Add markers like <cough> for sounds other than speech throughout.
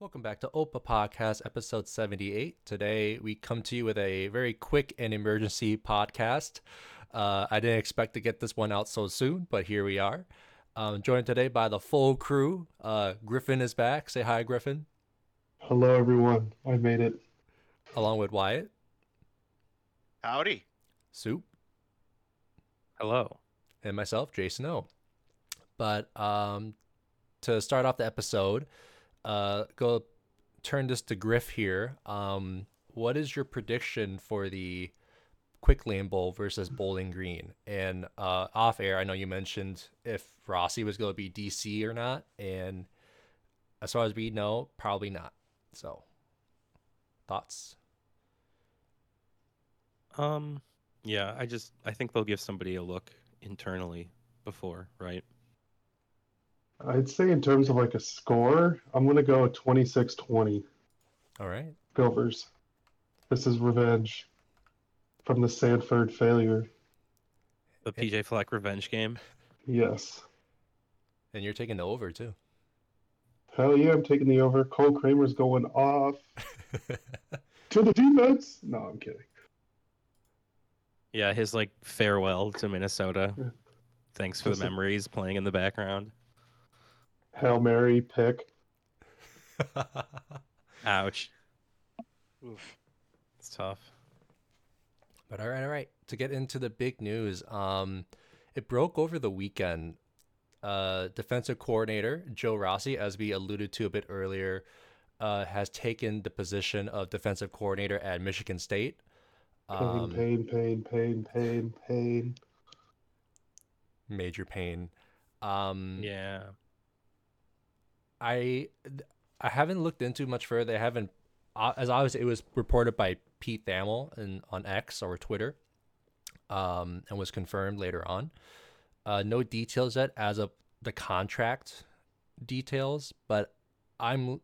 Welcome back to OPA Podcast, episode 78. Today, we come to you with a very quick and emergency podcast. Uh, I didn't expect to get this one out so soon, but here we are. Um, joined today by the full crew. Uh, Griffin is back. Say hi, Griffin. Hello, everyone. I made it. Along with Wyatt, Howdy. Soup, Hello. and myself, Jason O. But um, to start off the episode, uh, go turn this to Griff here. Um, what is your prediction for the Quick Lane Bowl versus Bowling Green? And uh, off air, I know you mentioned if Rossi was going to be DC or not, and as far as we know, probably not. So, thoughts? Um, yeah, I just I think they'll give somebody a look internally before, right? I'd say in terms of like a score, I'm gonna go 26-20 All right. Gophers. This is revenge from the Sanford failure. The PJ Fleck revenge game. Yes. And you're taking the over too. Hell yeah, I'm taking the over. Cole Kramer's going off <laughs> to the defense. No, I'm kidding. Yeah, his like farewell to Minnesota. Yeah. Thanks for the Listen. memories playing in the background. Hail Mary pick. <laughs> Ouch. Oof. It's tough. But all right, all right. To get into the big news, um, it broke over the weekend. Uh, defensive coordinator Joe Rossi, as we alluded to a bit earlier, uh, has taken the position of defensive coordinator at Michigan State. Pain, Um, pain, pain, pain, pain, pain. major pain. Um, Yeah. I I haven't looked into much further. I haven't, uh, as obviously it was reported by Pete Thamel in, on X or Twitter, um, and was confirmed later on. Uh, no details yet as of the contract details, but I'm,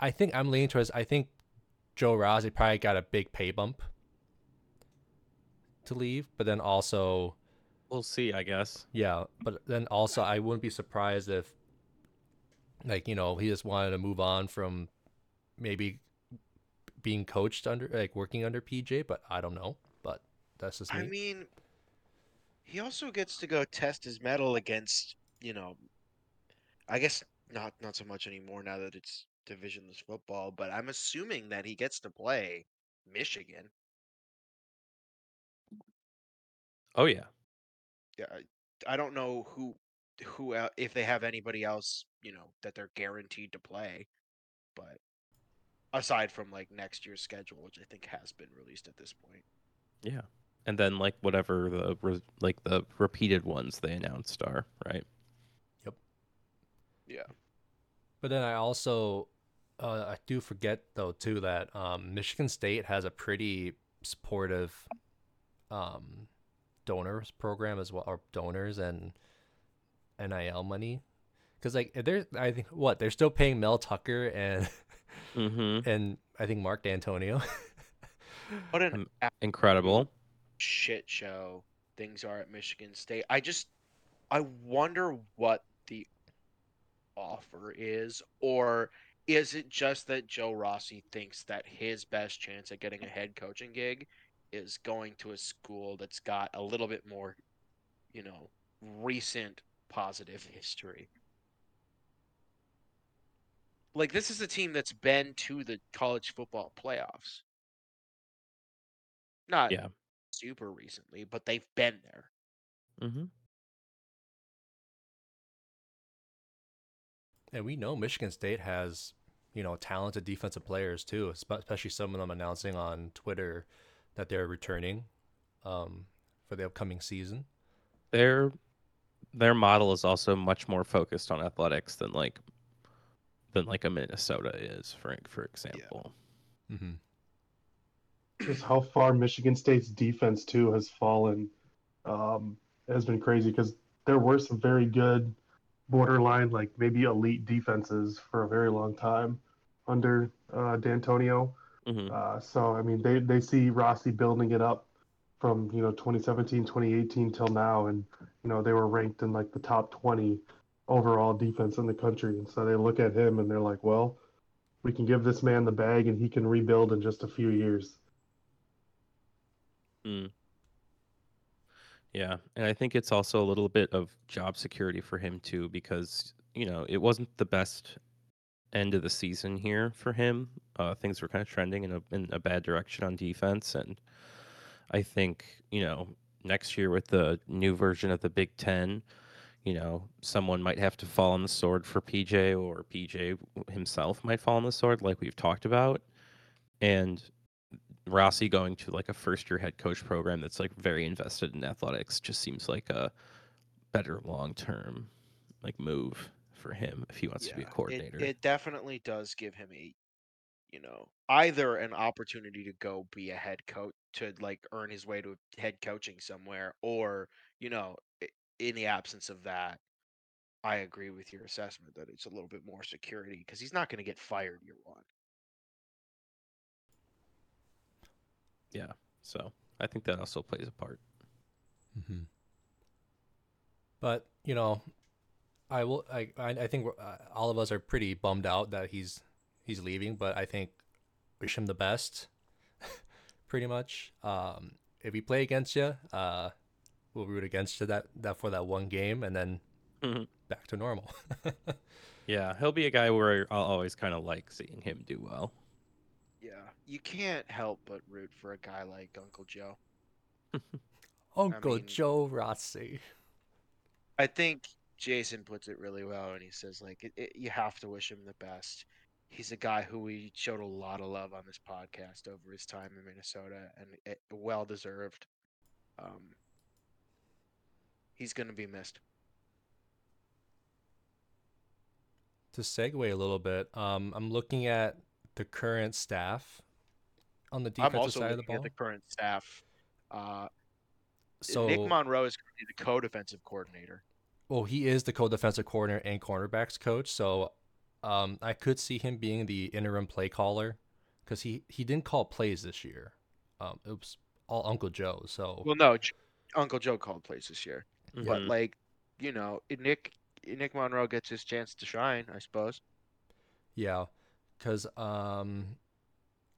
I think I'm leaning towards. I think Joe Rossi probably got a big pay bump to leave, but then also We'll see, I guess. yeah, but then also I wouldn't be surprised if like, you know, he just wanted to move on from maybe being coached under like working under PJ, but I don't know. But that's just me. I mean, he also gets to go test his metal against, you know, I guess not not so much anymore now that it's divisionless football, but I'm assuming that he gets to play Michigan. Oh yeah. Yeah, I- I don't know who who el- if they have anybody else, you know, that they're guaranteed to play, but aside from like next year's schedule, which I think has been released at this point. Yeah. And then like whatever the re- like the repeated ones they announced are, right? Yep. Yeah. But then I also uh, I do forget though too that um, Michigan State has a pretty supportive um, donors program as well, or donors and NIL money. Because like they're I think what they're still paying Mel Tucker and Mm-hmm. and I think Mark Dantonio. <laughs> What an Incredible. shit show things are at Michigan State. I just I wonder what the offer is or is it just that Joe Rossi thinks that his best chance at getting a head coaching gig is going to a school that's got a little bit more, you know, recent positive history? Like this is a team that's been to the college football playoffs. Not Yeah. super recently, but they've been there. Mm-hmm. And we know Michigan State has, you know, talented defensive players too, especially some of them announcing on Twitter that they're returning um, for the upcoming season. Their their model is also much more focused on athletics than like than like a Minnesota is, Frank, for example. Mm-hmm. just how far Michigan State's defense too has fallen um, has been crazy because there were some very good borderline, like maybe elite defenses for a very long time under uh, Dantonio. Mhm. Uh, so I mean, they they see Rossi building it up from you know 2017, 2018 till now, and you know they were ranked in like the top 20 overall defense in the country, and so they look at him and they're like, well, we can give this man the bag and he can rebuild in just a few years. Mm. Yeah, and I think it's also a little bit of job security for him too, because you know it wasn't the best end of the season here for him. Uh, things were kind of trending in a in a bad direction on defense, and I think you know next year with the new version of the Big Ten, you know someone might have to fall on the sword for PJ, or PJ himself might fall on the sword, like we've talked about, and Rossi going to like a first year head coach program that's like very invested in athletics just seems like a better long term like move for him if he wants to be a coordinator. It, it definitely does give him a, you know, either an opportunity to go be a head coach to like earn his way to head coaching somewhere, or you know, i- in the absence of that, I agree with your assessment that it's a little bit more security because he's not going to get fired year one. yeah. So I think that also plays a part. hmm But you know, I will. I I, I think we're, uh, all of us are pretty bummed out that he's he's leaving. But I think wish him the best. <laughs> pretty much. Um, if we play against you, uh, we'll root against you that that for that one game, and then Mhm. back to normal. <laughs> Yeah, he'll be a guy where I'll always kind of like seeing him do well. Yeah, you can't help but root for a guy like Uncle Joe. <laughs> Uncle mean- Joe Rossi. I think Jason puts it really well, and he says like it, it, you have to wish him the best. He's a guy who we showed a lot of love on this podcast over his time in Minnesota, and it, well deserved. Um, he's going to be missed. To segue a little bit, um, I'm looking at the current staff on the defensive side of the ball. at the current staff. Uh, so Nick Monroe is the co-defensive coordinator. Well, he is the co-defensive coordinator and cornerbacks coach, so um, I could see him being the interim play caller because he he didn't call plays this year. Um, it was all Uncle Joe. So Well, no, J- Uncle Joe called plays this year, but Mhm. like, you know, Nick Nick Monroe gets his chance to shine, I suppose. yeah, because um,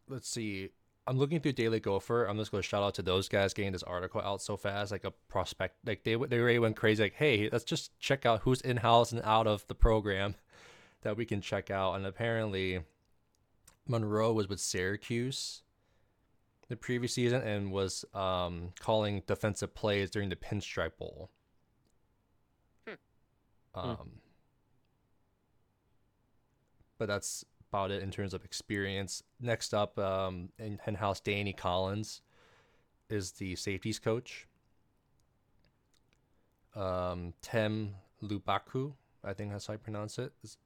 let's see. I'm looking through Daily Gopher. I'm just going to shout out to those guys getting this article out so fast, like a prospect. Like they they really went crazy. Like, hey, let's just check out who's in house and out of the program that we can check out. And apparently, Monroe was with Syracuse the previous season and was um, calling defensive plays during the Pinstripe Bowl. Hmm. Um, but that's about it in terms of experience. Next up, um, in in house, Danny Collins is the safeties coach. Um, Tem Lubaku, I think that's how I pronounce it. Is-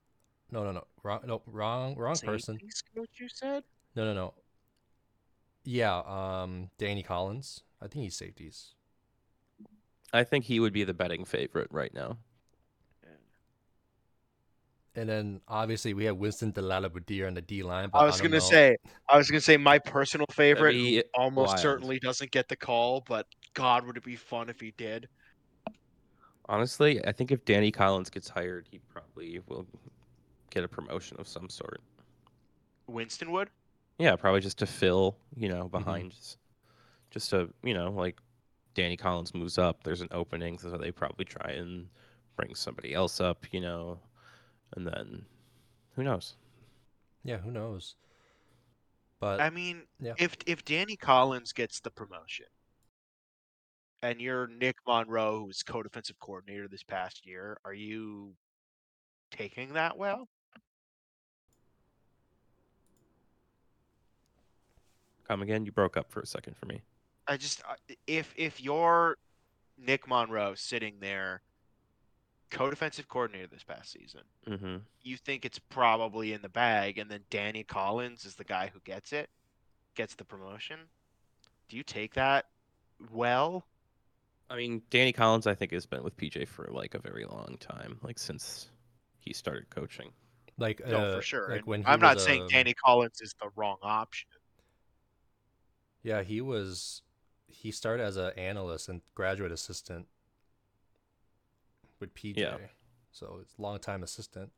no, no, no, wrong, no, wrong, wrong person. Safeties coach, you said? No, no, no. Yeah, um, Danny Collins. I think he's safeties. I think he would be the betting favorite right now. And then obviously we have Winston DeLattiboudere on the D line. I was don't gonna know. say, I was gonna say my personal favorite who be almost wild. certainly doesn't get the call, but God, would it be fun if he did? Honestly, I think if Danny Collins gets hired, he probably will get a promotion of some sort. Winston would. Yeah, probably just to fill, you know, mm-hmm. behind, s- just to, you know, like Danny Collins moves up, there's an opening, so they probably try and bring somebody else up, you know, and then who knows? Yeah, who knows? But I mean, yeah. if if Danny Collins gets the promotion, and you're Nick Monroe, who was co-defensive coordinator this past year, are you taking that well? Come again? You broke up for a second for me. I just if if you're Nick Monroe sitting there, co-defensive coordinator this past season, Mm-hmm. you think it's probably in the bag, and then Danny Collins is the guy who gets it, gets the promotion. Do you take that well? I mean, Danny Collins, I think, has been with PJ for like a very long time, like since he started coaching. like No, uh, for sure. Like when I'm not was, saying um, Danny Collins is the wrong option. Yeah, he was. He started as an analyst and graduate assistant with PJ. Yeah. So it's long time assistant.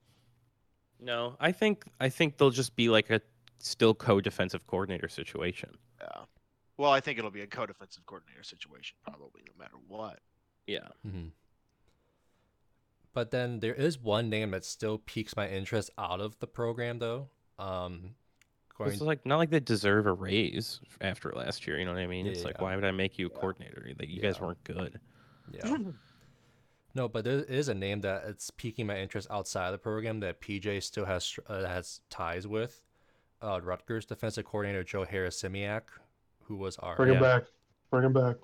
No, I think I think they'll just be like a still co-defensive coordinator situation. Yeah. Well, I think it'll be a co-defensive coordinator situation, probably no matter what. Yeah. Mm-hmm. But then there is one name that still piques my interest out of the program, though. Um, going It's like not like they deserve a raise after last year. You know what I mean? It's like why would I make you a Yeah. coordinator? Like you guys weren't good. yeah. <coughs> No, but there is a name that it's piquing my interest outside of the program that PJ still has uh, has ties with. Uh, Rutgers defensive coordinator Joe Harasymiak, who was our Bring him Yeah. back. Bring him back.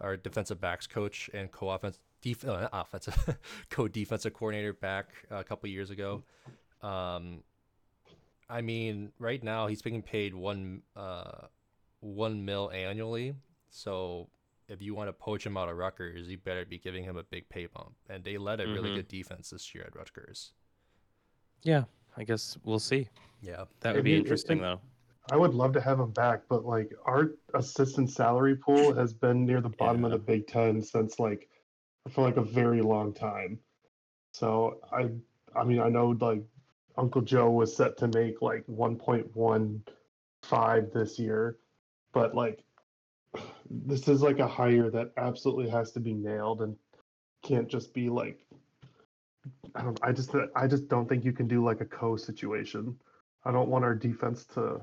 our defensive backs coach and co-offense def- uh, offensive <laughs> co-defensive coordinator back a couple years ago. Um, I mean, right now he's being paid one uh one mil annually. So if you want to poach him out of Rutgers, you better be giving him a big pay bump. And they led a really Mhm. good defense this year at Rutgers. Yeah, I guess we'll see. Yeah. That would And be you- interesting though. I would love to have him back, but like our assistant salary pool <laughs> has been near the bottom of the Big Ten since like for like a very long time. So I I mean I know like Uncle Joe was set to make like 1.15 this year, but like <sighs> this is like a hire that absolutely has to be nailed and can't just be like I don't I just I just don't think you can do like a co situation. I don't want our defense to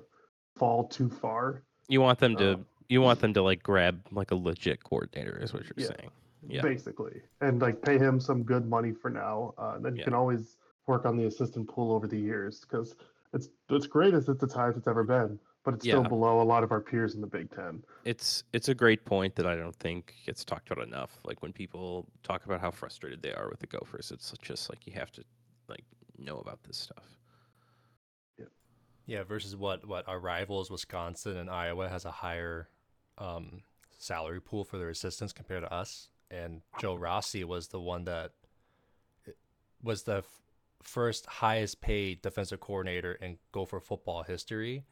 fall too far. You want them to Um, you want them to like grab like a legit coordinator is what you're Yeah. saying. Yeah. basically, and like pay him some good money for now. Uh, then you Yeah. can always work on the assistant pool over the years because it's it's great as it's the times it's ever been, but it's still below a lot of our peers in the Big Ten. It's it's a great point that I don't think gets talked about enough. Like when people talk about how frustrated they are with the Gophers, it's just like you have to like know about this stuff. Yeah, Yeah. versus what what our rivals Wisconsin and Iowa has a higher um, salary pool for their assistants compared to us. And Joe Rossi was the one that was the f- first highest paid defensive coordinator in Gopher football history.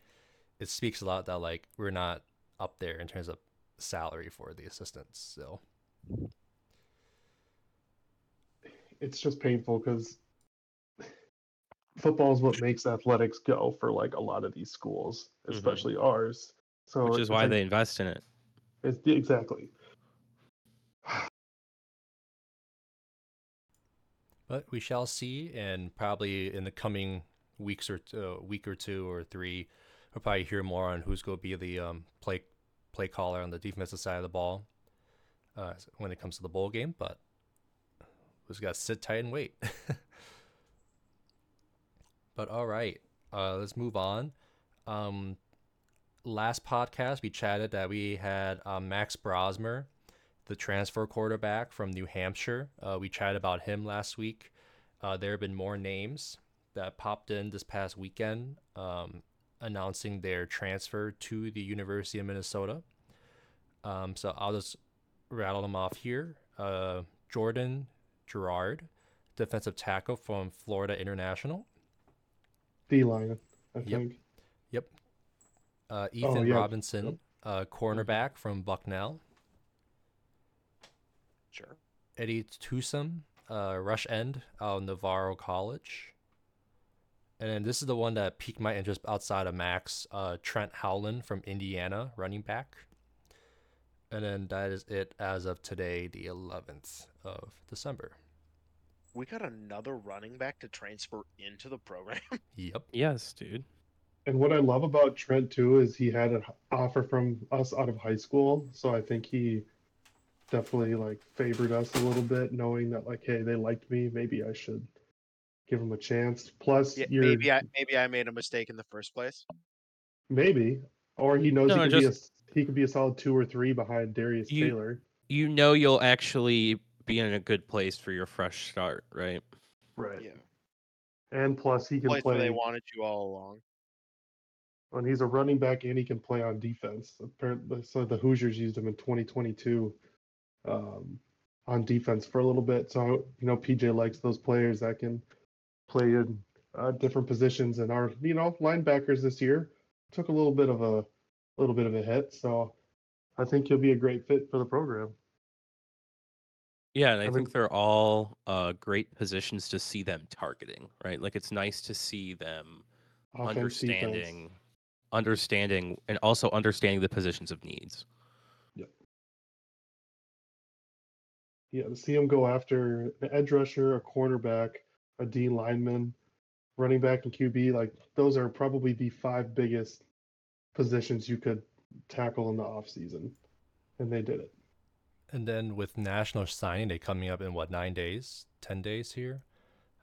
It speaks a lot that like we're not up there in terms of salary for the assistants. So It's just painful because football is what makes athletics go for like a lot of these schools, Mhm. especially ours. So Which is why like- they invest in it. it's exactly. But we shall see, and probably in the coming weeks or two, week or two or three, we'll probably hear more on who's going to be the um, play play caller on the defensive side of the ball uh, when it comes to the bowl game. But we just got to sit tight and wait. <laughs> but all right, uh, let's move on. Um, last podcast we chatted that we had uh, Max Brosmer the transfer quarterback from New Hampshire. Uh, we chatted about him last week. Uh, there have been more names that popped in this past weekend um, announcing their transfer to the University of Minnesota. Um, so I'll just rattle them off here. Uh, Jordan Gerard, defensive tackle from Florida International. D line, I Yep. think. Yep. Uh, Ethan yeah. Robinson, Yep. uh, cornerback from Bucknell. Sure. Eddie Tusum, uh, rush end out of Navarro College. And then this is the one that piqued my interest outside of Max, uh, Trent Howland from Indiana, running back. And then that is it as of today, the 11th of December. We got another running back to transfer into the program. <laughs> Yep. Yes, dude. And what I love about Trent too is he had an offer from us out of high school, so I think he definitely like favored us a little bit, knowing that like, hey, they liked me, maybe I should give him a chance. Plus, Yeah, you're maybe I maybe I made a mistake in the first place. maybe, or he knows No, he could be a he could be a solid two or three behind Darius You- Taylor. You know you'll actually be in a good place for your fresh start, right? Right. Yeah. And plus, he can Place where play they wanted you all along. And he's a running back and he can play on defense. Apparently, so the Hoosiers used him in 2022 um, on defense for a little bit. So you know, PJ likes those players that can play in uh, different positions. And our you know linebackers this year took a little bit of a little bit of a hit. So I think he'll be a great fit for the program. Yeah, and I Every- think they're all uh, great positions to see them targeting, right? Like it's nice to see them Offense, defense. understanding, understanding, and also understanding the positions of needs. Yeah, to see him go after an edge rusher, a cornerback, a D lineman, running back, and QB, like those are probably the five biggest positions you could tackle in the offseason. And they did it. And then with National Signing Day coming up in what nine days, ten days here,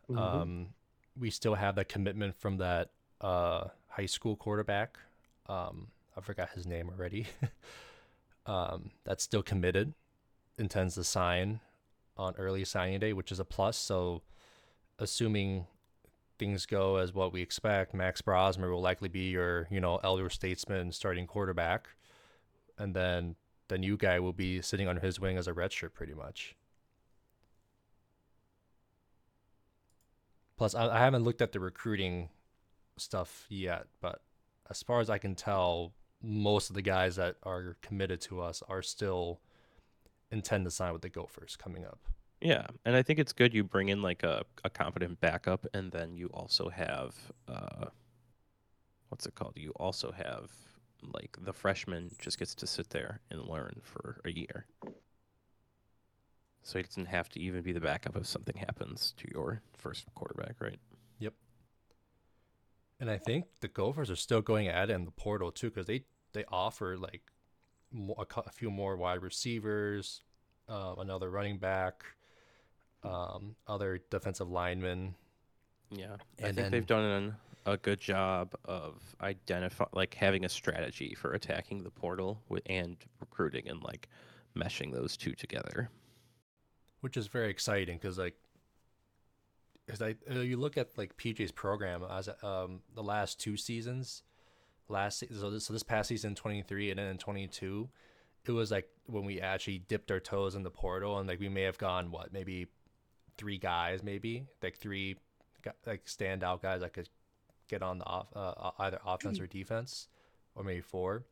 Mhm. um, we still have that commitment from that uh, high school quarterback. Um, I forgot his name already. <laughs> um, that's still committed, intends to sign on early signing day, which is a plus. So, assuming things go as what we expect, Max Brosmer will likely be your, you know, elder statesman starting quarterback, and then the new guy will be sitting under his wing as a redshirt, pretty much. Plus, I, I haven't looked at the recruiting stuff yet, but as far as I can tell, most of the guys that are committed to us are still intend to sign with the Gophers coming up. Yeah, and I think it's good you bring in like a, a competent backup, and then you also have uh, what's it called? You also have like the freshman just gets to sit there and learn for a year, so he doesn't have to even be the backup if something happens to your first quarterback, right? Yep. And I think the Gophers are still going at it in the portal too, because they they offer like a, a few more wide receivers, uh, another running back, um, other defensive linemen. Yeah, I think they've then- done a good job of identify like having a strategy for attacking the portal with, and recruiting and like meshing those two together. which is very exciting because like because I you look at like PJ's program as um the last two seasons, last se- so this, so this past season twenty three and then in twenty two, it was like when we actually dipped our toes in the portal and like we may have gone what maybe three guys maybe like three gu- like standout guys that could get on the off uh, either offense or defense or maybe four,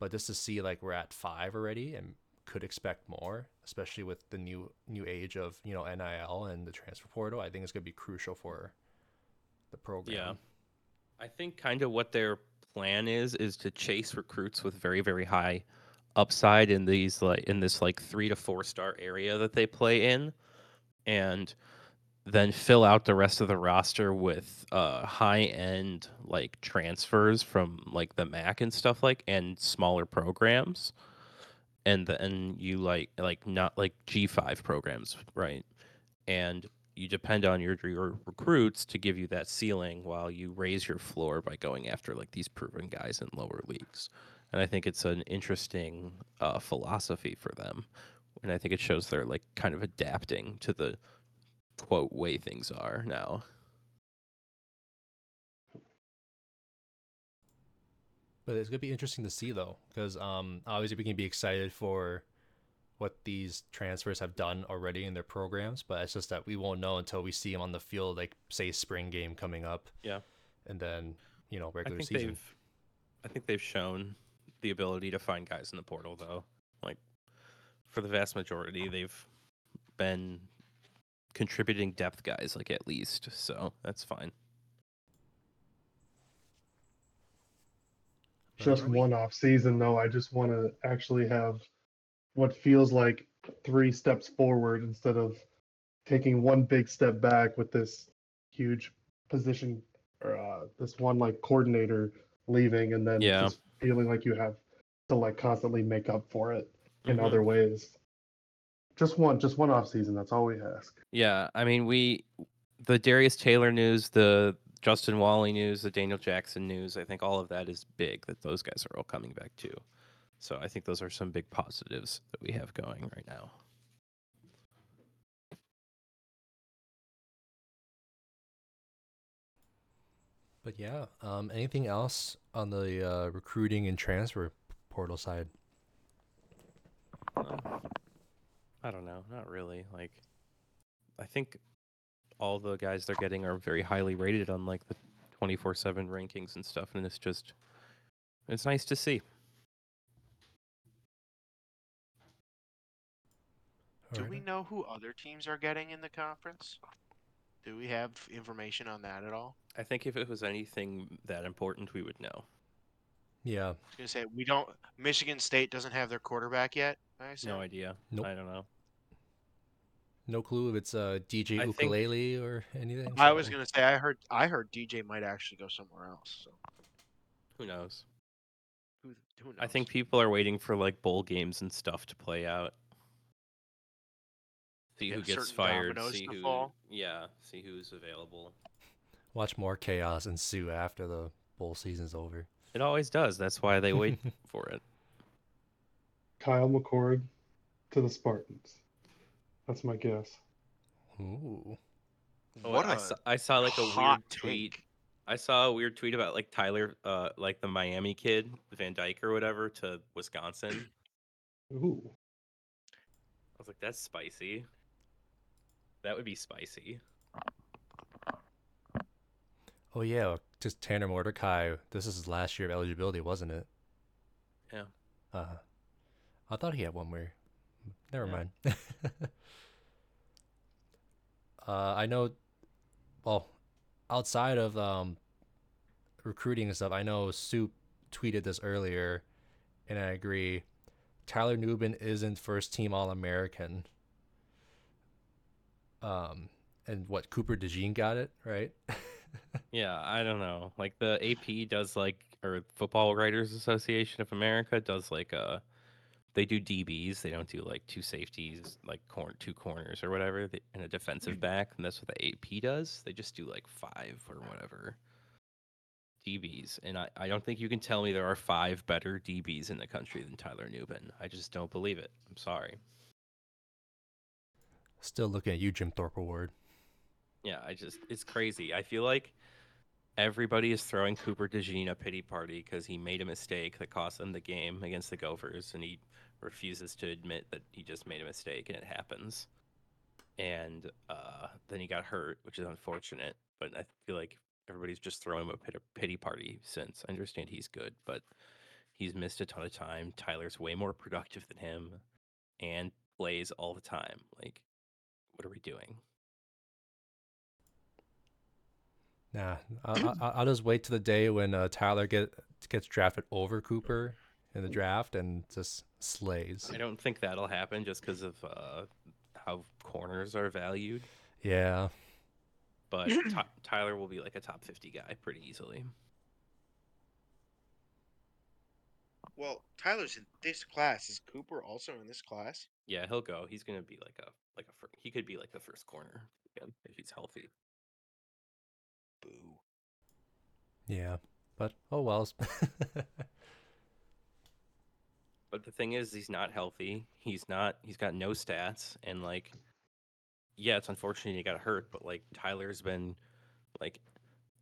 but just to see like we're at five already and could expect more, especially with the new new age of you know NIL and the transfer portal. I think it's going to be crucial for the program. Yeah. I think kind of what their plan is is to chase recruits with very very high upside in these like in this like 3 to 4 star area that they play in and then fill out the rest of the roster with uh high end like transfers from like the MAC and stuff like and smaller programs and then you like like not like G5 programs, right? And you depend on your your recruits to give you that ceiling while you raise your floor by going after like these proven guys in lower leagues. And I think it's an interesting uh, philosophy for them, and I think it shows they're like kind of adapting to the quote way things are now. But it's gonna be interesting to see though, because um, obviously we can be excited for what these transfers have done already in their programs, but it's just that we won't know until we see them on the field, like say spring game coming up. Yeah. And then you know I regular think season. they've I think they've shown the ability to find guys in the portal though. Like for the vast majority they've been contributing depth guys like at least. So that's fine. just one off season though i just want to actually have what feels like three steps forward instead of taking one big step back with this huge position or uh, this one like coordinator leaving and then Yeah. just feeling like you have to like constantly make up for it in Mhm. other ways just one just one off season that's all we ask Yeah, I mean, we the Darius Taylor news, the Justin Walley news, the Daniel Jackson news. I think all of that is big. That those guys are all coming back too. So I think those are some big positives that we have going right now. But yeah, um, anything else on the uh, recruiting and transfer portal side? Uh, I don't know, not really. Like, I think all the guys they're getting are very highly rated on like the twenty four seven rankings and stuff, and it's just it's nice to see. Do we know who other teams are getting in the conference? Do we have information on that at all? I think if it was anything that important, we would know. Yeah. I was gonna say we don't. Michigan State doesn't have their quarterback yet. I assume. No idea. Nope. I don't know. No clue if it's uh, DJ I think- Uiagalelei or anything. I was gonna say I heard I heard DJ might actually go somewhere else. So Who knows? who, who knows? I think people are waiting for like bowl games and stuff to play out. See who gets fired. See who. fall. Yeah. See who's available. Watch more chaos ensue after the bowl season's over. It always does. That's why they wait <laughs> for it. Kyle McCord to the Spartans. That's my guess. Ooh. Oh, what I a saw, I saw like a weird tweet. take. I saw a weird tweet about like Tyler, uh, like the Miami kid, Van Dyke or whatever, to Wisconsin. Ooh. I was like, that's spicy. That would be spicy. Oh yeah, just Tanner Mordecai. This is his last year of eligibility, wasn't it? Yeah. Uh, I thought he had one more. Never Yeah. mind. <laughs> uh, I know. Well, outside of um, recruiting and stuff, I know Soup tweeted this earlier, and I agree. Tyler Nubin isn't first team All American. Um, and what Cooper DeJean got it right. <laughs> Yeah, I don't know. Like the AP does like, or Football Writers Association of America does like uh they do DBs. They don't do like two safeties, like corn two corners or whatever, they, and a defensive back. And that's what the AP does. They just do like five or whatever DBs. And I, I don't think you can tell me there are five better DBs in the country than Tyler Nubin. I just don't believe it. I'm sorry. Still looking at you, Jim Thorpe Award. Yeah, I just it's crazy. I feel like everybody is throwing Cooper DeJean a pity party because he made a mistake that cost them the game against the Gophers, and he refuses to admit that he just made a mistake and it happens. And uh, then he got hurt, which is unfortunate. But I feel like everybody's just throwing him a pity party since. I understand he's good, but he's missed a ton of time. Tyler's way more productive than him, and plays all the time. Like, what are we doing? Nah, I'll, I'll, I'll just wait to the day when uh, Tyler get gets drafted over Cooper in the draft and just slays. I don't think that'll happen just because of uh, how corners are valued. Yeah, But <clears throat> Ty- Tyler will be like a top 50 guy pretty easily. Well, Tyler's in this class. Is Cooper also in this class? Yeah, he'll go. He's gonna be like a like a fir- he could be like the first corner again if he's healthy. Boo. yeah, but oh well. <laughs> But the thing is, he's not healthy. He's not. He's got no stats, and like, yeah, it's unfortunate he got hurt. But like, Tyler's been like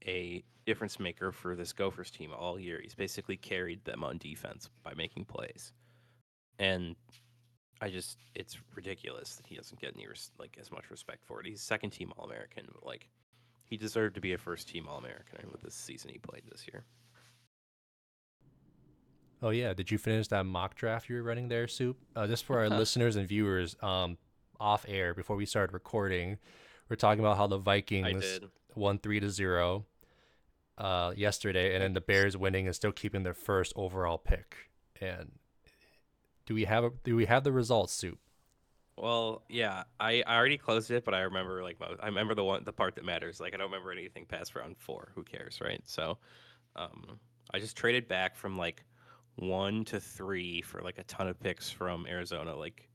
a difference maker for this Gophers team all year. He's basically carried them on defense by making plays, and I just it's ridiculous that he doesn't get any res- like as much respect for it. He's second team All American. Like, he deserved to be a first team All American with this season he played this year. oh yeah, did you finish that mock draft you were running there, Soup? Uh, just for our <laughs> listeners and viewers, um, off air before we started recording, we're talking about how the Vikings won three to zero uh, yesterday, and then the Bears winning and still keeping their first overall pick. And do we have a, do we have the results, Soup? Well, yeah, I, I already closed it, but I remember like I remember the one the part that matters. Like I don't remember anything past round four. Who cares, right? So, um, I just traded back from like one to three for like a ton of picks from Arizona. Like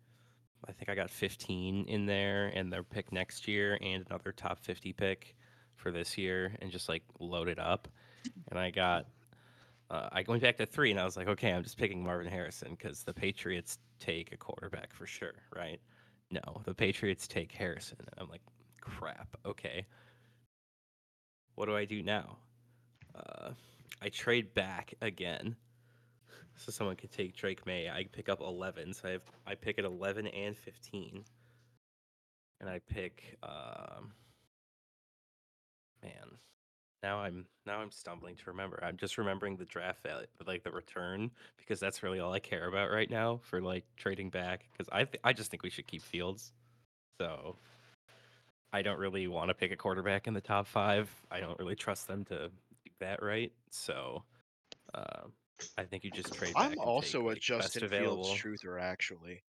I think I got 15 in there, and their pick next year, and another top 50 pick for this year, and just like loaded up. And I got uh, I went back to three, and I was like, okay, I'm just picking Marvin Harrison because the Patriots take a quarterback for sure, right? No, the Patriots take Harrison. I'm like, crap. Okay, what do I do now? Uh, I trade back again, <laughs> so someone could take Drake Maye. I pick up 11, so I have I pick at 11 and 15, and I pick um, man, Now I'm now I'm stumbling to remember. I'm just remembering the draft value, like the return, because that's really all I care about right now for like trading back. Because I th- I just think we should keep Fields. So I don't really want to pick a quarterback in the top five. I don't really trust them to do that right. So uh, I think you just trade. I'm also take, a like, Justin. Fields truther, actually.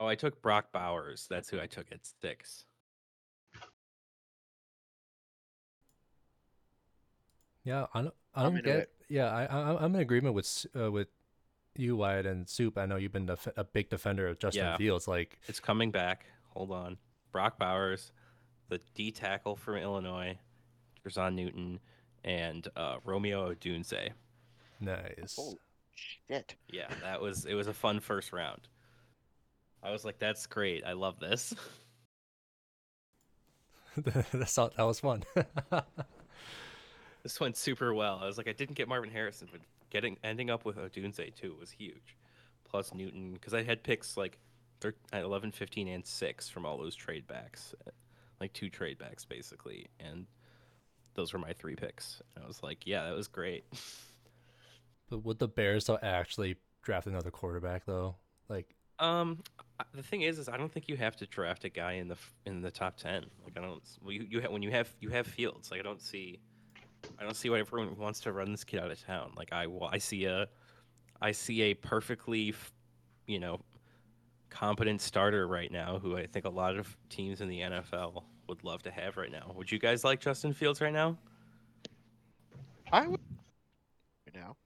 Oh, I took Brock Bowers. That's who I took at six. Yeah, I don't, I I'm don't get. it. Yeah, I, I I'm in agreement with uh, with you, Wyatt, and Soup. I know you've been def- a big defender of Justin Yeah. Fields. Like, It's coming back. Hold on. Brock Bowers, the D tackle from Illinois, Jer'Zhan Newton, and uh, Romeo Odunze. nice. Oh shit! Yeah, that was it was a fun first round. I was like, that's great. I love this. <laughs> That's all, that was fun. <laughs> this went super well. I was like, I didn't get Marvin Harrison, but getting ending up with Odunze too was huge. Plus Newton, because I had picks like thir- at 11, 15, and 6 from all those trade backs. uh, Like two trade backs, basically. And those were my three picks. And I was like, yeah, that was great. <laughs> but would the Bears though actually draft another quarterback though? Like, Um, the thing is, is I don't think you have to draft a guy in the in the top ten. Like I don't. Well, you, you ha- when you have you have Fields. Like I don't see, I don't see why everyone wants to run this kid out of town. Like I I see a, I see a perfectly, you know, competent starter right now who I think a lot of teams in the NFL would love to have right now. Would you guys like Justin Fields right now? I would. Right now,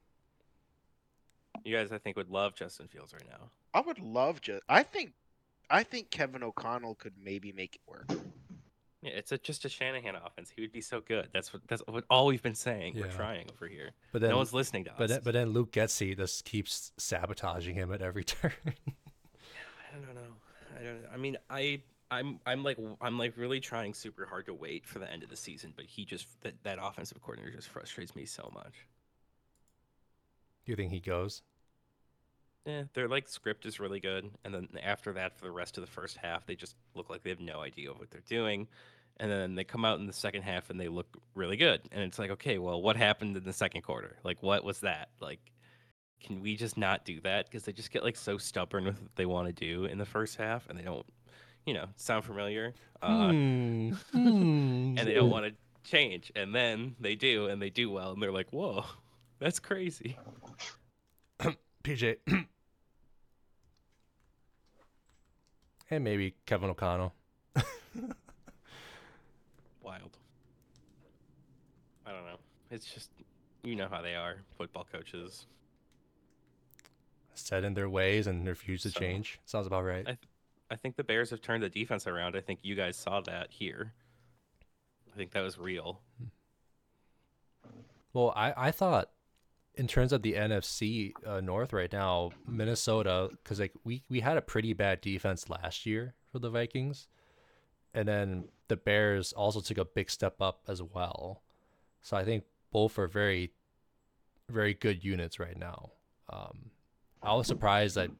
You guys, I think, would love Justin Fields right now. I would love just. I think, I think Kevin O'Connell could maybe make it work. Yeah, it's a, just a Shanahan offense. He would be so good. That's what that's what all we've been saying. We're trying over here. but then no one's listening to us. but then, but then Luke Getsy just keeps sabotaging him at every <laughs> turn. I don't know. I don't. I mean, I I'm I'm like I'm like really trying super hard to wait for the end of the season, but he just that that offensive coordinator just frustrates me so much. Do you think he goes? Yeah, their like script is really good, and then after that, for the rest of the first half, they just look like they have no idea of what they're doing, and then they come out in the second half and they look really good, and it's like, okay, well, what happened in the second quarter? Like, what was that? Like, can we just not do that? Because they just get like so stubborn with what they want to do in the first half, and they don't, you know, sound familiar, uh, Hmm. Hmm. <laughs> and they don't want to change, and then they do, and they do well, and they're like, whoa, <laughs> that's crazy. <clears throat> PJ. <clears throat> and maybe Kevin O'Connell. <laughs> wild. I don't know. It's just you know how they are, football coaches. Set in their ways and refuse to So, change. Sounds about right. I- I think the Bears have turned the defense around. I think you guys saw that here. I think that was real. Well, I, I thought in terms of the NFC uh, North right now, Minnesota, because like we, we had a pretty bad defense last year for the Vikings, and then the Bears also took a big step up as well. So I think both are very, very good units right now. Um, I was surprised that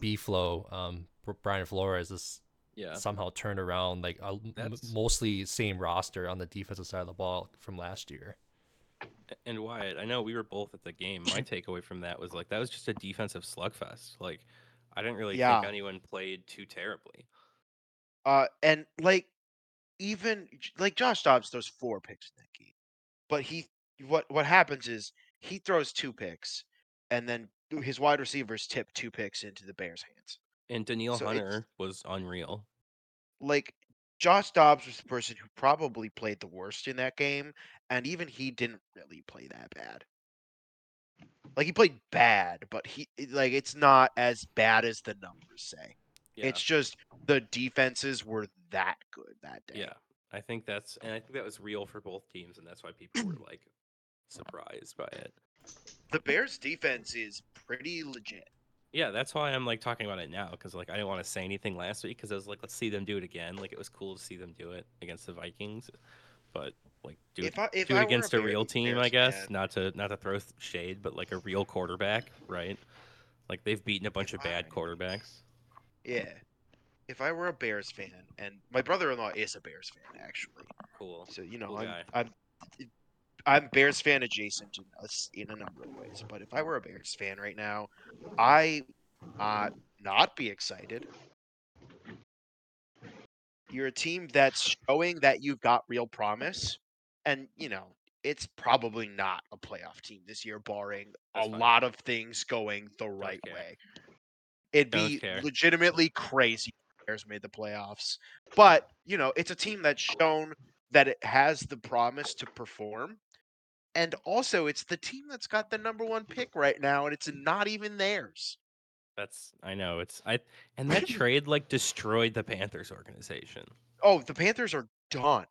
B Flow, um, Brian Flores, is Yeah. somehow turned around like a, m- mostly same roster on the defensive side of the ball from last year. And Wyatt, I know we were both at the game. My <laughs> takeaway from that was like that was just a defensive slugfest. Like I didn't really Yeah. think anyone played too terribly. Uh, and like, even like Josh Dobbs throws four picks in that game, but he what what happens is he throws two picks, and then his wide receivers tip two picks into the Bears' hands. And Danielle So Hunter was unreal. Like Josh Dobbs was the person who probably played the worst in that game, and even he didn't really play that bad. Like he played bad, but he like it's not as bad as the numbers say. Yeah. It's just the defenses were that good that day. Yeah, I think that's, and I think that was real for both teams, and that's why people were like surprised by it. The Bears defense is pretty legit. Yeah, that's why I'm like talking about it now because like I didn't want to say anything last week because I was like, let's see them do it again. Like it was cool to see them do it against the Vikings, but like do it, I if do it against a Bear- real team, I guess. fan- Not to not to throw shade, but like a real quarterback, right? Like they've beaten a bunch of bad Fine. quarterbacks. Yeah. If I were a Bears fan, and my brother-in-law is a Bears fan, actually, Cool. so you know, Cool I'm. I'm I'm Bears fan adjacent us in a number of ways, but if I were a Bears fan right now, I uh not be excited. You're a team that's showing that you've got real promise, and you know it's probably not a playoff team this year, barring That's a fine. lot of things going the right way. It'd Don't be care. legitimately crazy if Bears made the playoffs, but you know it's a team that's shown that it has the promise to perform. And also, it's the team that's got the number one pick right now, and it's not even theirs. That's I know it's I and that <laughs> trade like destroyed the Panthers organization. Oh, the Panthers are done.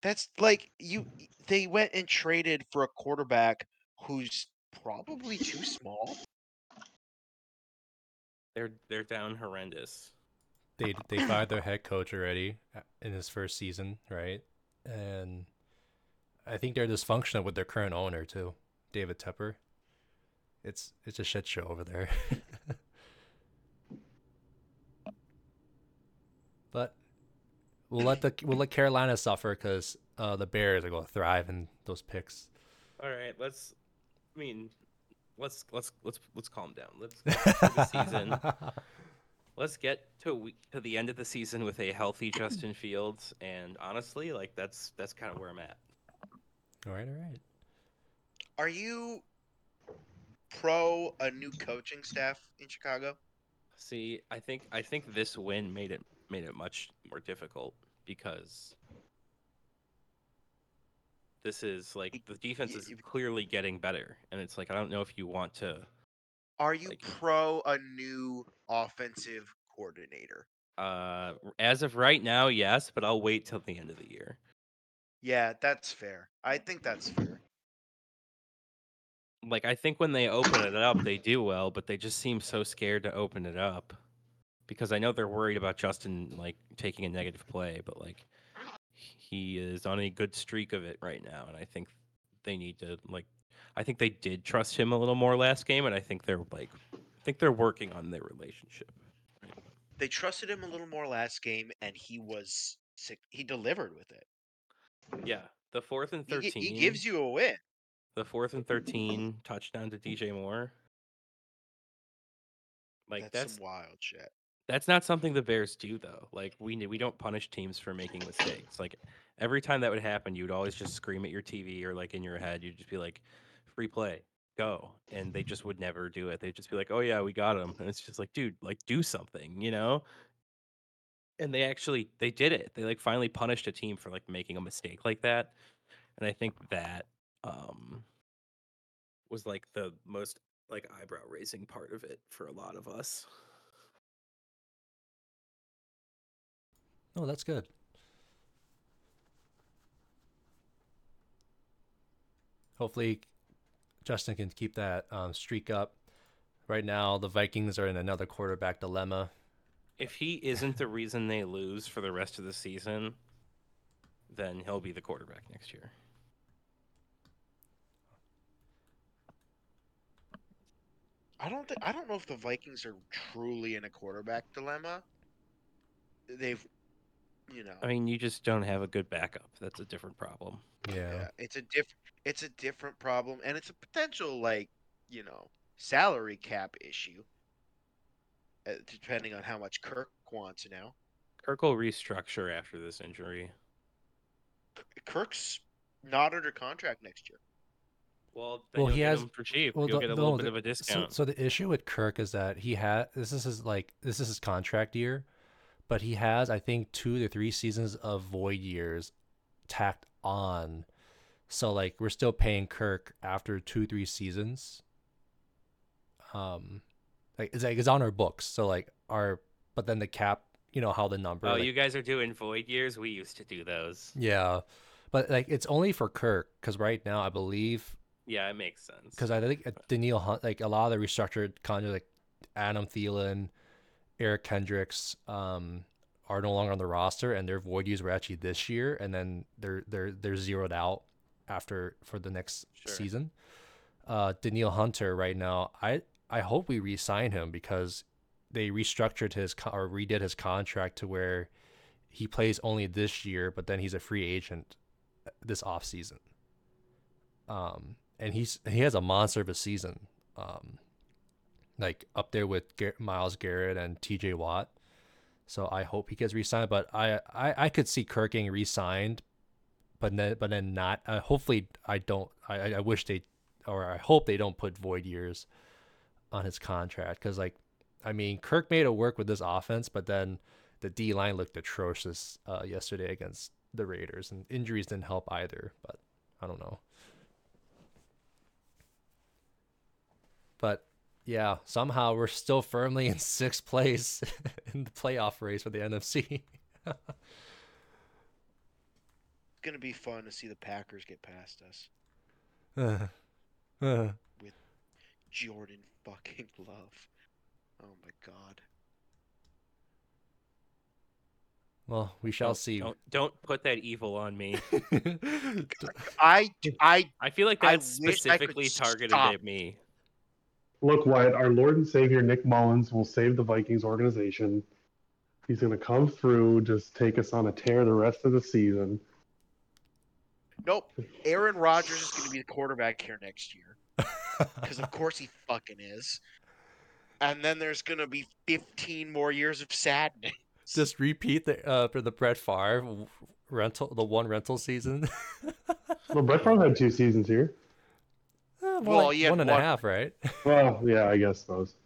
That's like you. They went and traded for a quarterback who's probably too small. They're they're down horrendous. They they fired their head coach already uh, in his first season, right? And I think they're dysfunctional with their current owner too, David Tepper. It's it's a shit show over there. <laughs> but we'll let the we'll let Carolina suffer because uh, the Bears are going to thrive in those picks. All right, let's. I mean, let's let's let's let's calm down. Let's <laughs> get the season. Let's get to to the end of the season with a healthy Justin Fields, and honestly, like that's that's kind of where I'm at. All right, all right. Are you pro a new coaching staff in Chicago? See, I think I think this win made it made it much more difficult because this is like the defense is clearly getting better, and it's like I don't know if you want to. Are you Like- pro a new offensive coordinator? Uh, as of right now, yes, but I'll wait till the end of the year. Yeah, that's fair. I think that's fair. Like I think when they open it up, they do well, but they just seem so scared to open it up because I know they're worried about Justin like taking a negative play, but like he is on a good streak of it right now, and I think they need to like. I think they did trust him a little more last game, and I think they're like, I think they're working on their relationship. They trusted him a little more last game, and he was sick. He delivered with it. Yeah, the fourth and He, gi- thirteen. he gives you a win. the fourth and <laughs> thirteen touchdown to DJ Moore. Like that's, that's some wild shit. That's not something the Bears do though. Like we we don't punish teams for making mistakes. Like every time that would happen, you'd always just scream at your TV or like in your head, you'd just be like, "Free play, go!" And they just would never do it. They'd just be like, "Oh yeah, we got him," and it's just like, dude, like do something, you know? And they actually they did it. They like finally punished a team for like making a mistake like that, and I think that um was like the most like eyebrow raising part of it for a lot of us. Oh, that's good. Hopefully, Justin can keep that um, streak up. Right now, the Vikings are in another quarterback dilemma. If he isn't the reason they lose for the rest of the season, then he'll be the quarterback next year. I don't think I don't know if the Vikings are truly in a quarterback dilemma. They've, you know, I mean, you just don't have a good backup. That's a different problem. Yeah. yeah, it's a diff, it's a different problem, and it's a potential like, you know, salary cap issue. Uh, depending on how much Kirk wants now. Kirk will restructure after this injury. Kirk's not under contract next year. Well, then Well, he get has- him for cheap. well, you'll the- get a no, little bit the- of a So, discount. so the issue with Kirk is that he had this is his like this is his contract year, but he has I think two to three seasons of void years tacked on. So like we're still paying Kirk after two three seasons. Um, like it's like it's on our books. So like our but then the cap, you know how the number. oh, like- you guys are doing void years. We used to do those. Yeah, but like it's only for Kirk because right now I believe Yeah, it makes sense. because I think uh, Danielle Hunt, like a lot of the restructured contracts, like Adam Thielen, Eric Kendricks, um, are no longer on the roster, and their void years were actually this year, and then they're they're they're zeroed out after for the next Sure. season. Uh, Danielle Hunter right now, I I hope we re-sign him because they restructured his co- or redid his contract to where he plays only this year, but then he's a free agent this off season. Um, and he's he has a monster of a season. Um, like up there with Myles Garrett and T.J. Watt. So I hope he gets re-signed. But I I, I could see Kirk getting re-signed, but then but then not. Uh, hopefully I don't. I I wish they or I hope they don't put void years on his contract because like I mean Kirk made it work with this offense, but then the D line looked atrocious uh, yesterday against the Raiders, and injuries didn't help either. But I don't know. But yeah, somehow we're still firmly in <laughs> sixth place <laughs> in the playoff race for the NFC. It's gonna be fun to see the Packers get past us. Uh, <laughs> uh. Jordan <laughs> fucking Love. Oh my god. well, we shall Don't- see. Don't, don't put that evil on me. <laughs> I I I feel like that's wish I could specifically targeted stop. at me. Look, Wyatt, our Lord and Savior Nick Mullens will save the Vikings organization. He's going to come through, just take us on a tear the rest of the season. nope. Aaron Rodgers is gonna be the quarterback here next year. <laughs> Because of course he fucking is. And then there's gonna be 15 more years of sadness. Just repeat the uh, for the Brett Favre rental, the one rental season. <laughs> Well, Brett Favre had two seasons here. Uh, more Well, like he had one and a half, right? <laughs> Well, yeah, I guess those.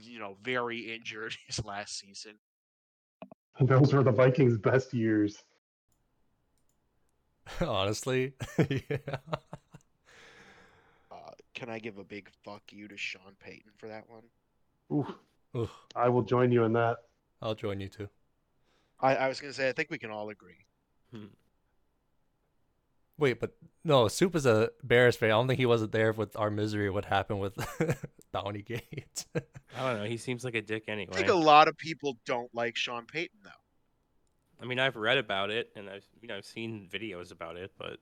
You know, very injured <laughs> his last season. Those were the Vikings' best years. Honestly, yeah. Can I give a big fuck you to Sean Payton for that one? Oof, Oof, I will join you in that. I'll join you too. I, I was gonna say I think we can all agree. Hmm. Wait, but no, Soup is a Bears fan. I don't think he wasn't there with our misery. What happened with <laughs> Bounty Gate? I don't know. He seems like a dick anyway. I think a lot of people don't like Sean Payton though. I mean, I've read about it and I've you know I've seen videos about it, but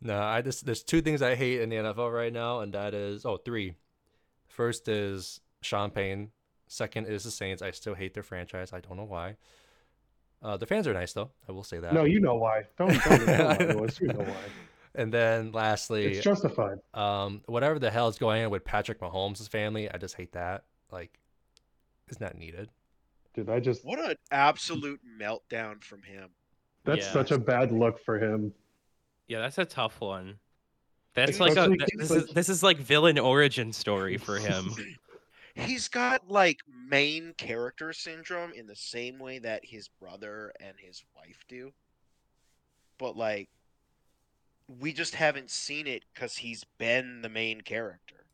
no, I just there's two things I hate in the NFL right now, and that is oh three. First is Sean Payne. Second is the Saints. I still hate their franchise. I don't know why. Uh, the fans are nice though. I will say that. No, you know why. Don't, don't, don't lie to us. You know why. And then lastly, It's justified. um, whatever the hell is going on with Patrick Mahomes' family, I just hate that. Like, it's not needed. Dude, I just, What an absolute meltdown from him. that's Yeah. such a bad look for him. Yeah, that's a tough one. That's like a Especially th- he's this is this is like villain origin story for him. <laughs> He's got like main character syndrome in the same way that his brother and his wife do. But like we just haven't seen it cuz he's been the main character.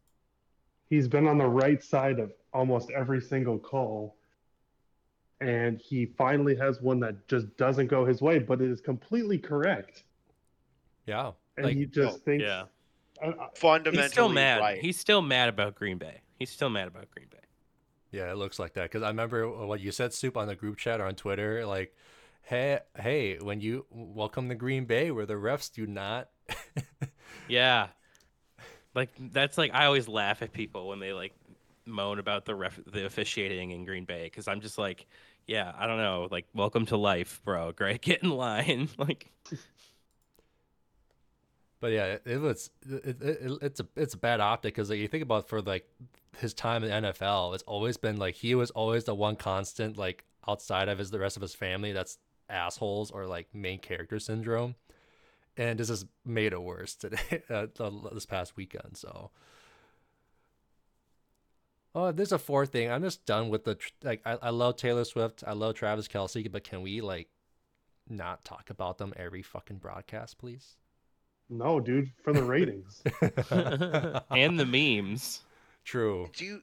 He's been on the right side of almost every single call. And he finally has one that just doesn't go his way, but it is completely correct. Yeah. And Like, he just oh, thinks, yeah, I- I- Fundamentally he's still mad. right. He's still mad about Green Bay. He's still mad about Green Bay. yeah, it looks like that. Because I remember what you said, Soup, on the group chat or on Twitter. Like, hey, hey, when you welcome to Green Bay, where the refs do not. <laughs> Yeah, like that's like I always laugh at people when they like moan about the ref the officiating in Green Bay because I'm just like, yeah, I don't know, like welcome to life, bro. Great, get in line. <laughs> like, But yeah, it, was it, it, it, it's a it's a bad optic because like, you think about for like his time in NFL, it's always been like he was always the one constant like outside of his the rest of his family that's assholes or like main character syndrome, and this has made it worse today <laughs> uh, this past weekend. So. Oh, there's a fourth thing. I'm just done with the like. I, I love Taylor Swift. I love Travis Kelce, but can we like not talk about them every fucking broadcast, please? No, dude, for the ratings. <laughs> <laughs> and the memes. True. Do you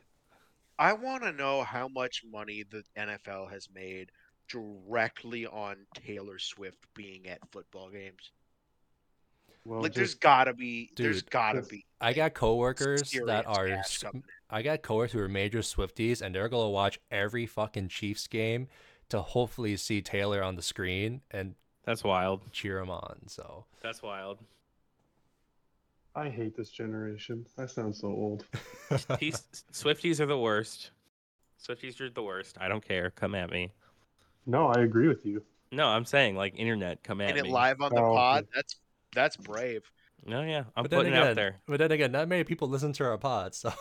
I want to know how much money the NFL has made directly on Taylor Swift being at football games. Well, like there's got to be There's got to be I got coworkers that are. cash s- coming I got coworkers who are major Swifties, and they're gonna watch every fucking Chiefs game to hopefully see Taylor on the screen and That's wild. cheer him on. So That's wild. I hate this generation. I sound so old. <laughs> He's Swifties are the worst. Swifties are the worst. I don't care. Come at me. No, I agree with you. No, I'm saying like internet. Come at me. and it me. live on the Oh, pod. okay. that's that's brave. No, yeah, I'm But then putting it out there. but then again, not many people listen to our pod, so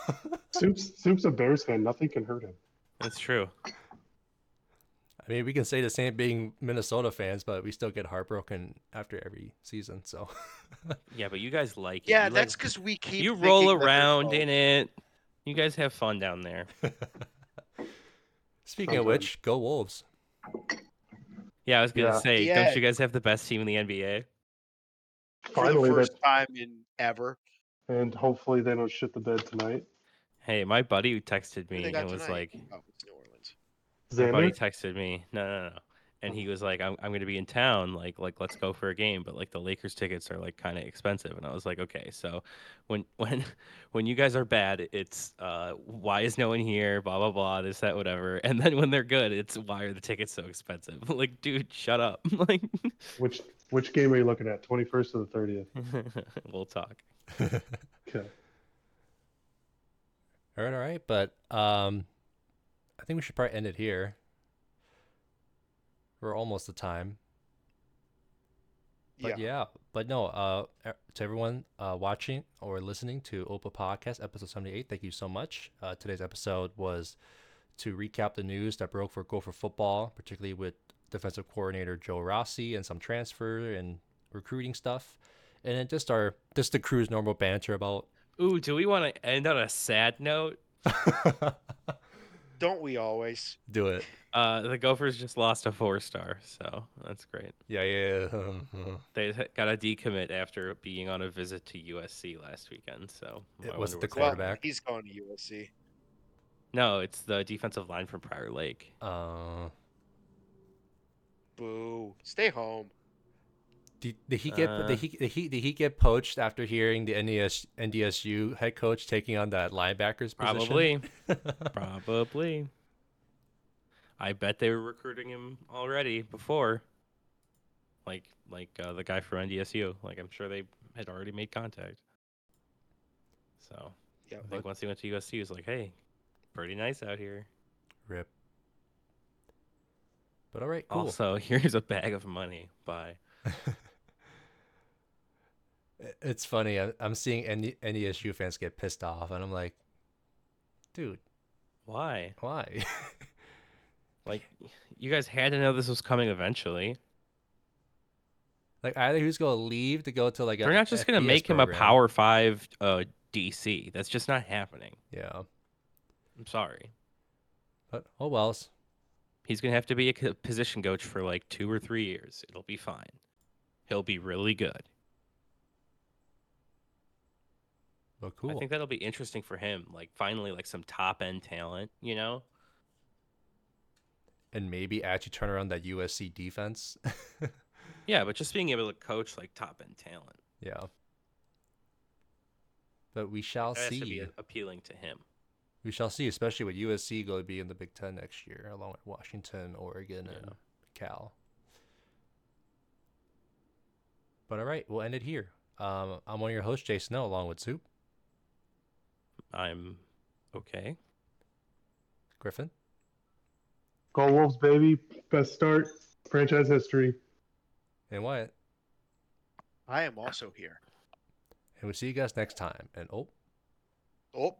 Soup's Soup's a Bears fan. Nothing can hurt him. That's true. I mean, we can say the same being Minnesota fans, but we still get heartbroken after every season. So <laughs> Yeah, but you guys like it. Yeah, you that's like, because we keep. you roll around in it. You guys have fun down there. <laughs> speaking of Sounds which, go Wolves. Yeah, I was gonna Yeah. say, Yeah. don't you guys have the best team in the NBA? for the Finally, first that, time in ever. and hopefully they don't shit the bed tonight. Hey, my buddy who texted me they and was tonight? like, oh, it's New my buddy texted me, no, no, no, and he was like, I'm, I'm gonna be in town, like, like let's go for a game, but like the Lakers tickets are like kind of expensive, and I was like, okay, so when <laughs> when when you guys are bad, it's uh, why is no one here, blah blah blah, this that whatever, <laughs> and then when they're good, it's why are the tickets so expensive? <laughs> like, dude, shut up, like, which which game are you looking at? Twenty first or the thirtieth? we'll talk. Okay. All right, all right, but um, I think we should probably end it here. We're almost the time. But yeah. yeah. but no, uh, e- to everyone uh, watching or listening to Ope a Podcast, episode 78, thank you so much. Uh, today's episode was to recap the news that broke for Gopher Football, particularly with defensive coordinator Joe Rossi and some transfer and recruiting stuff. And then just our, just the crew's normal banter about. Ooh, do we want to end on a sad note? <laughs> Don't we always? Do it. Uh, the Gophers just lost a four star, so that's great. Yeah, yeah. yeah. <laughs> They got a decommit after being on a visit to USC last weekend. So It was the what's Well, Quarterback. he's going to USC. No, it's the defensive line from Prior Lake. uh, Boo. Stay home. Did, did he get Uh, did he did he did he get poached after hearing the NES NDSU head coach taking on that linebackers position? Probably, <laughs> probably. I bet they were recruiting him already before. Like, like uh, the guy from NDSU. Like, I'm sure they had already made contact. So Yeah, I think once he went to USC, he was like, "Hey, pretty nice out here." Rip. But all right, cool. Also, <laughs> here's a bag of money. Bye. <laughs> It's funny. I'm seeing ND NDSU fans get pissed off, and I'm like, dude, Why? why? <laughs> Like, you guys had to know this was coming eventually. like either he's gonna leave to go to like a They're not just gonna make him a. Power Five uh, DC. That's just not happening. Yeah, I'm sorry. but oh wells. He's gonna have to be a position coach for like two or three years. It'll be fine. He'll be really good. But cool. I think that'll be interesting for him. Like finally, like some top end talent. You know? and maybe actually turn around that USC defense. <laughs> Yeah, but just being able to coach like top end talent. yeah. But we shall That has to be see. appealing to him. We shall see, especially with USC going to be in the Big Ten next year, along with Washington, Oregon, Yeah. and Cal. But all right, we'll end it here. Um, I'm one of your hosts, Jay Snow, along with Soup, I'm okay. Griffin, Go Wolves, baby! Best start franchise history. and Wyatt. I am also here. And we'll see you guys next time. And oh, Oh.